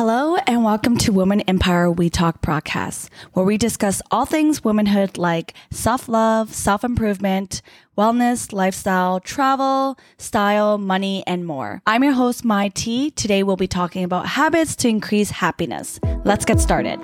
Hello and welcome to Women Empire We Talk podcast, where we discuss all things womanhood like self love, self improvement, wellness, lifestyle, travel, style, money, and more. I'm your host, Mai T. Today we'll be talking about habits to increase happiness. Let's get started.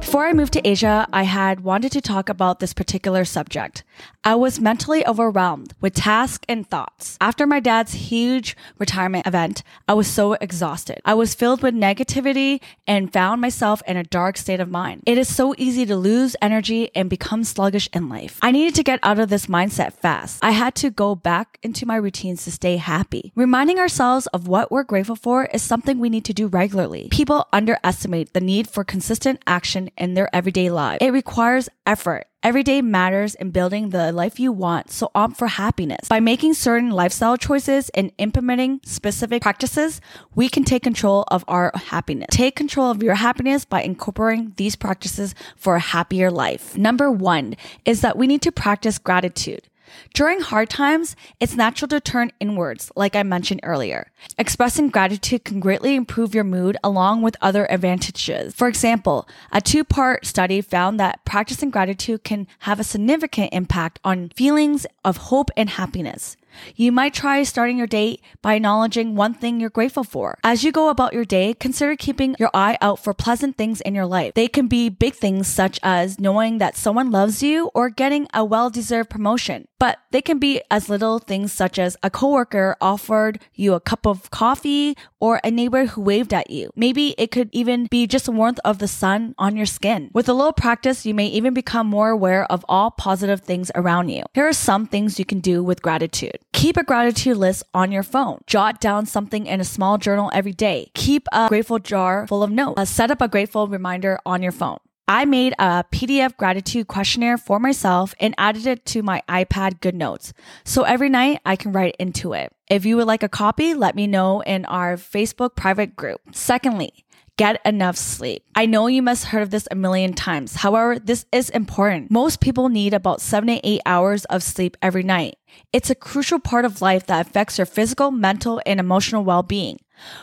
Before I moved to Asia, I had wanted to talk about this particular subject. I was mentally overwhelmed with tasks and thoughts. After my dad's huge retirement event, I was so exhausted. I was filled with negativity and found myself in a dark state of mind. It is so easy to lose energy and become sluggish in life. I needed to get out of this mindset fast. I had to go back into my routines to stay happy. Reminding ourselves of what we're grateful for is something we need to do regularly. People underestimate the need for consistent action in their everyday lives. It requires effort. Every day matters in building the life you want, so opt for happiness. By making certain lifestyle choices and implementing specific practices, we can take control of our happiness. Take control of your happiness by incorporating these practices for a happier life. Number one is that we need to practice gratitude. During hard times, it's natural to turn inwards, like I mentioned earlier. Expressing gratitude can greatly improve your mood along with other advantages. For example, a two part study found that practicing gratitude can have a significant impact on feelings of hope and happiness. You might try starting your day by acknowledging one thing you're grateful for. As you go about your day, consider keeping your eye out for pleasant things in your life. They can be big things such as knowing that someone loves you or getting a well-deserved promotion. But they can be as little things such as a coworker offered you a cup of coffee or a neighbor who waved at you. Maybe it could even be just the warmth of the sun on your skin. With a little practice, you may even become more aware of all positive things around you. Here are some things you can do with gratitude. Keep a gratitude list on your phone. Jot down something in a small journal every day. Keep a grateful jar full of notes. Uh, set up a grateful reminder on your phone. I made a PDF gratitude questionnaire for myself and added it to my iPad GoodNotes. So every night I can write into it. If you would like a copy, let me know in our Facebook private group. Secondly, get enough sleep. I know you must have heard of this a million times. However, this is important. Most people need about seven to eight hours of sleep every night. It's a crucial part of life that affects your physical, mental, and emotional well-being.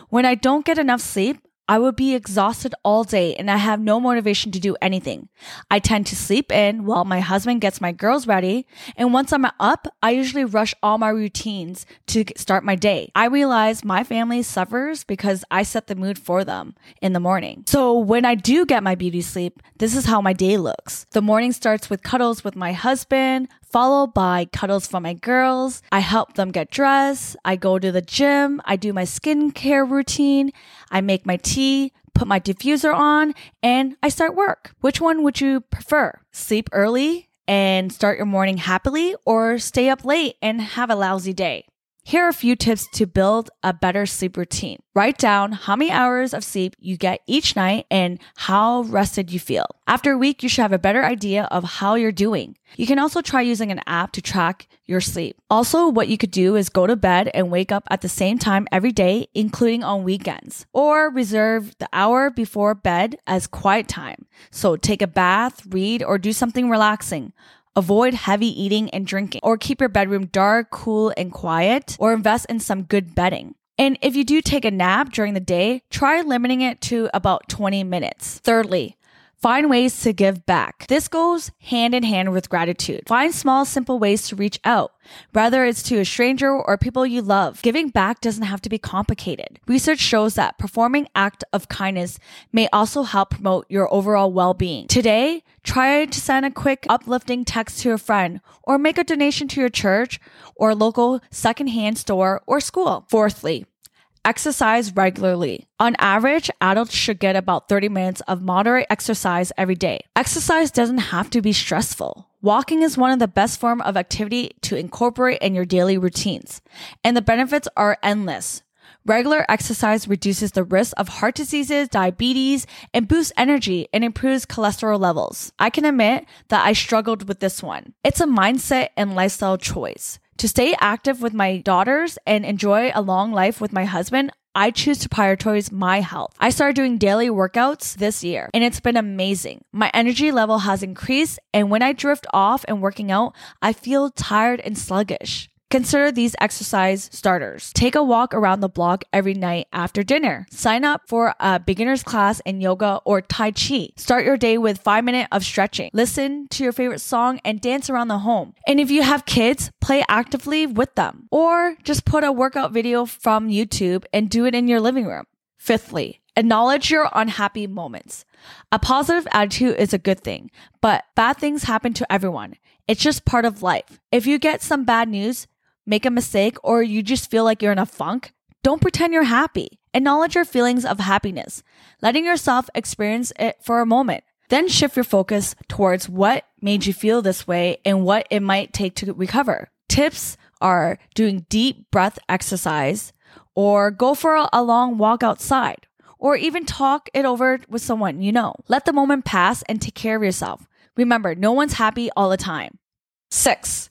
When I don't get enough sleep, I would be exhausted all day and I have no motivation to do anything. I tend to sleep in while my husband gets my girls ready. And once I'm up, I usually rush all my routines to start my day. I realize my family suffers because I set the mood for them in the morning. So when I do get my beauty sleep, this is how my day looks. The morning starts with cuddles with my husband, followed by cuddles for my girls. I help them get dressed. I go to the gym. I do my skincare routine. I make my tea, put my diffuser on, and I start work. Which one would you prefer? Sleep early and start your morning happily or stay up late and have a lousy day? Here are a few tips to build a better sleep routine. Write down how many hours of sleep you get each night and how rested you feel. After a week, you should have a better idea of how you're doing. You can also try using an app to track your sleep. Also, what you could do is go to bed and wake up at the same time every day, including on weekends, or reserve the hour before bed as quiet time. So take a bath, read, or do something relaxing. Avoid heavy eating and drinking, or keep your bedroom dark, cool, and quiet, or invest in some good bedding. And if you do take a nap during the day, try limiting it to about 20 minutes. Thirdly, Find ways to give back. This goes hand in hand with gratitude. Find small, simple ways to reach out, whether it's to a stranger or people you love. Giving back doesn't have to be complicated. Research shows that performing act of kindness may also help promote your overall well-being. Today, try to send a quick uplifting text to a friend or make a donation to your church or local secondhand store or school. Fourthly, Exercise regularly. On average, adults should get about 30 minutes of moderate exercise every day. Exercise doesn't have to be stressful. Walking is one of the best form of activity to incorporate in your daily routines, and the benefits are endless. Regular exercise reduces the risk of heart diseases, diabetes, and boosts energy and improves cholesterol levels. I can admit that I struggled with this one. It's a mindset and lifestyle choice. To stay active with my daughters and enjoy a long life with my husband, I choose to prioritize my health. I started doing daily workouts this year and it's been amazing. My energy level has increased and when I drift off and working out, I feel tired and sluggish. Consider these exercise starters. Take a walk around the block every night after dinner. Sign up for a beginner's class in yoga or Tai Chi. Start your day with five minutes of stretching. Listen to your favorite song and dance around the home. And if you have kids, play actively with them. Or just put a workout video from YouTube and do it in your living room. Fifthly, acknowledge your unhappy moments. A positive attitude is a good thing, but bad things happen to everyone. It's just part of life. If you get some bad news, make a mistake, or you just feel like you're in a funk, don't pretend you're happy. Acknowledge your feelings of happiness, letting yourself experience it for a moment. Then shift your focus towards what made you feel this way and what it might take to recover. Tips are doing deep breath exercise or go for a long walk outside or even talk it over with someone you know. Let the moment pass and take care of yourself. Remember, no one's happy all the time. Six,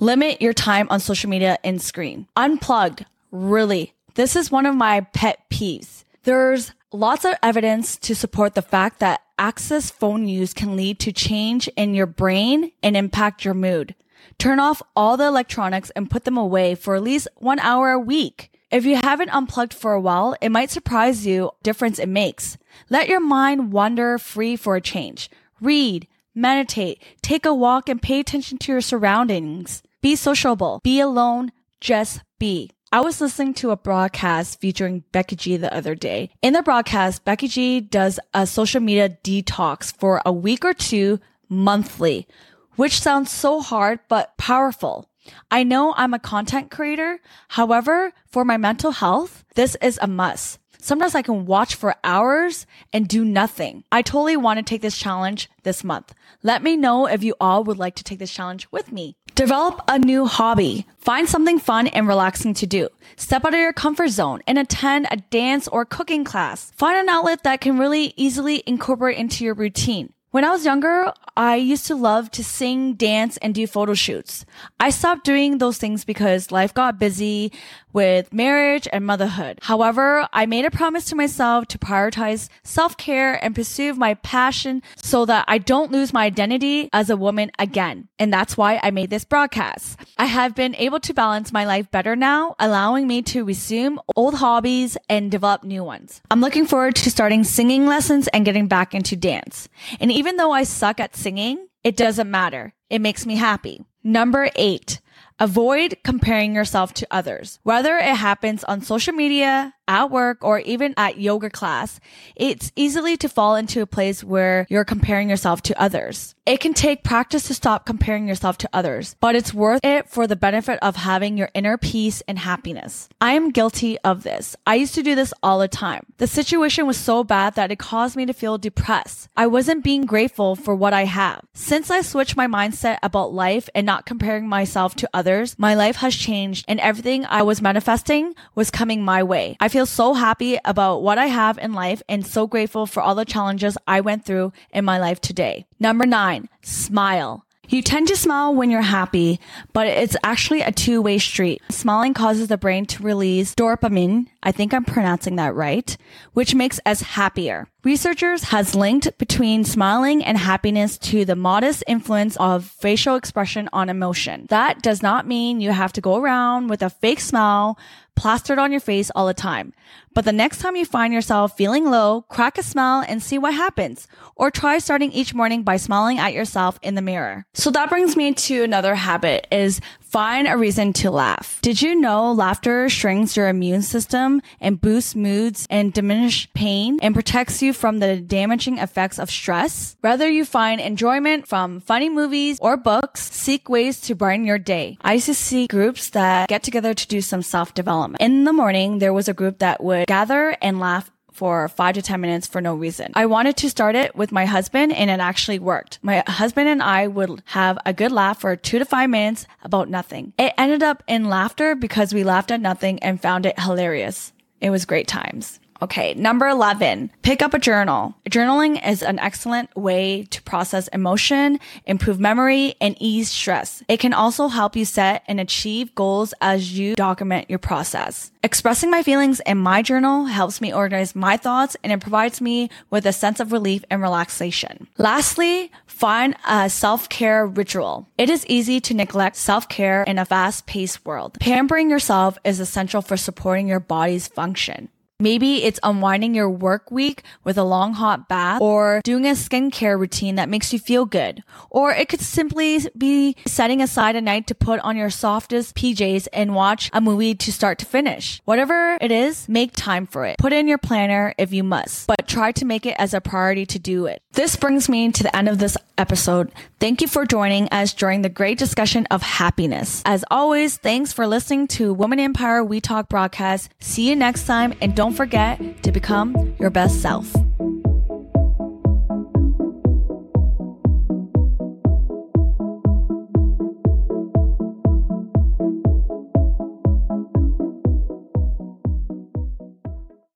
Limit your time on social media and screen. Unplugged. Really. This is one of my pet peeves. There's lots of evidence to support the fact that access phone use can lead to change in your brain and impact your mood. Turn off all the electronics and put them away for at least one hour a week. If you haven't unplugged for a while, it might surprise you difference it makes. Let your mind wander free for a change. Read, meditate, take a walk and pay attention to your surroundings. Be sociable. Be alone. Just be. I was listening to a broadcast featuring Becky G the other day. In the broadcast, Becky G does a social media detox for a week or two monthly, which sounds so hard, but powerful. I know I'm a content creator. However, for my mental health, this is a must. Sometimes I can watch for hours and do nothing. I totally want to take this challenge this month. Let me know if you all would like to take this challenge with me. Develop a new hobby. Find something fun and relaxing to do. Step out of your comfort zone and attend a dance or cooking class. Find an outlet that can really easily incorporate into your routine. When I was younger, I used to love to sing, dance, and do photo shoots. I stopped doing those things because life got busy with marriage and motherhood. However, I made a promise to myself to prioritize self-care and pursue my passion so that I don't lose my identity as a woman again. And that's why I made this broadcast. I have been able to balance my life better now, allowing me to resume old hobbies and develop new ones. I'm looking forward to starting singing lessons and getting back into dance. And even though I suck at singing, it doesn't matter. It makes me happy. Number eight, avoid comparing yourself to others. Whether it happens on social media, at work or even at yoga class, it's easily to fall into a place where you're comparing yourself to others. It can take practice to stop comparing yourself to others, but it's worth it for the benefit of having your inner peace and happiness. I am guilty of this. I used to do this all the time. The situation was so bad that it caused me to feel depressed. I wasn't being grateful for what I have. Since I switched my mindset about life and not comparing myself to others, my life has changed and everything I was manifesting was coming my way. I feel so happy about what I have in life and so grateful for all the challenges I went through in my life today. Number nine, smile. You tend to smile when you're happy, but it's actually a two way street. Smiling causes the brain to release dopamine. I think I'm pronouncing that right, which makes us happier. Researchers has linked between smiling and happiness to the modest influence of facial expression on emotion. That does not mean you have to go around with a fake smile plastered on your face all the time. But the next time you find yourself feeling low, crack a smile and see what happens. Or try starting each morning by smiling at yourself in the mirror. So that brings me to another habit is find a reason to laugh. Did you know laughter shrinks your immune system and boosts moods and diminish pain and protects you from the damaging effects of stress? Whether you find enjoyment from funny movies or books, seek ways to brighten your day. I used to see groups that get together to do some self development. In the morning, there was a group that would gather and laugh for five to 10 minutes for no reason. I wanted to start it with my husband and it actually worked. My husband and I would have a good laugh for two to five minutes about nothing. It ended up in laughter because we laughed at nothing and found it hilarious. It was great times. Okay, number 11, pick up a journal. Journaling is an excellent way to process emotion, improve memory, and ease stress. It can also help you set and achieve goals as you document your process. Expressing my feelings in my journal helps me organize my thoughts and it provides me with a sense of relief and relaxation. Lastly, find a self-care ritual. It is easy to neglect self-care in a fast-paced world. Pampering yourself is essential for supporting your body's function. Maybe it's unwinding your work week with a long hot bath or doing a skincare routine that makes you feel good. Or it could simply be setting aside a night to put on your softest PJs and watch a movie to start to finish. Whatever it is, make time for it. Put in your planner if you must, but try to make it as a priority to do it. This brings me to the end of this episode. Thank you for joining us during the great discussion of happiness. As always, thanks for listening to Women Empire We Talk broadcast. See you next time and don't forget to become your best self.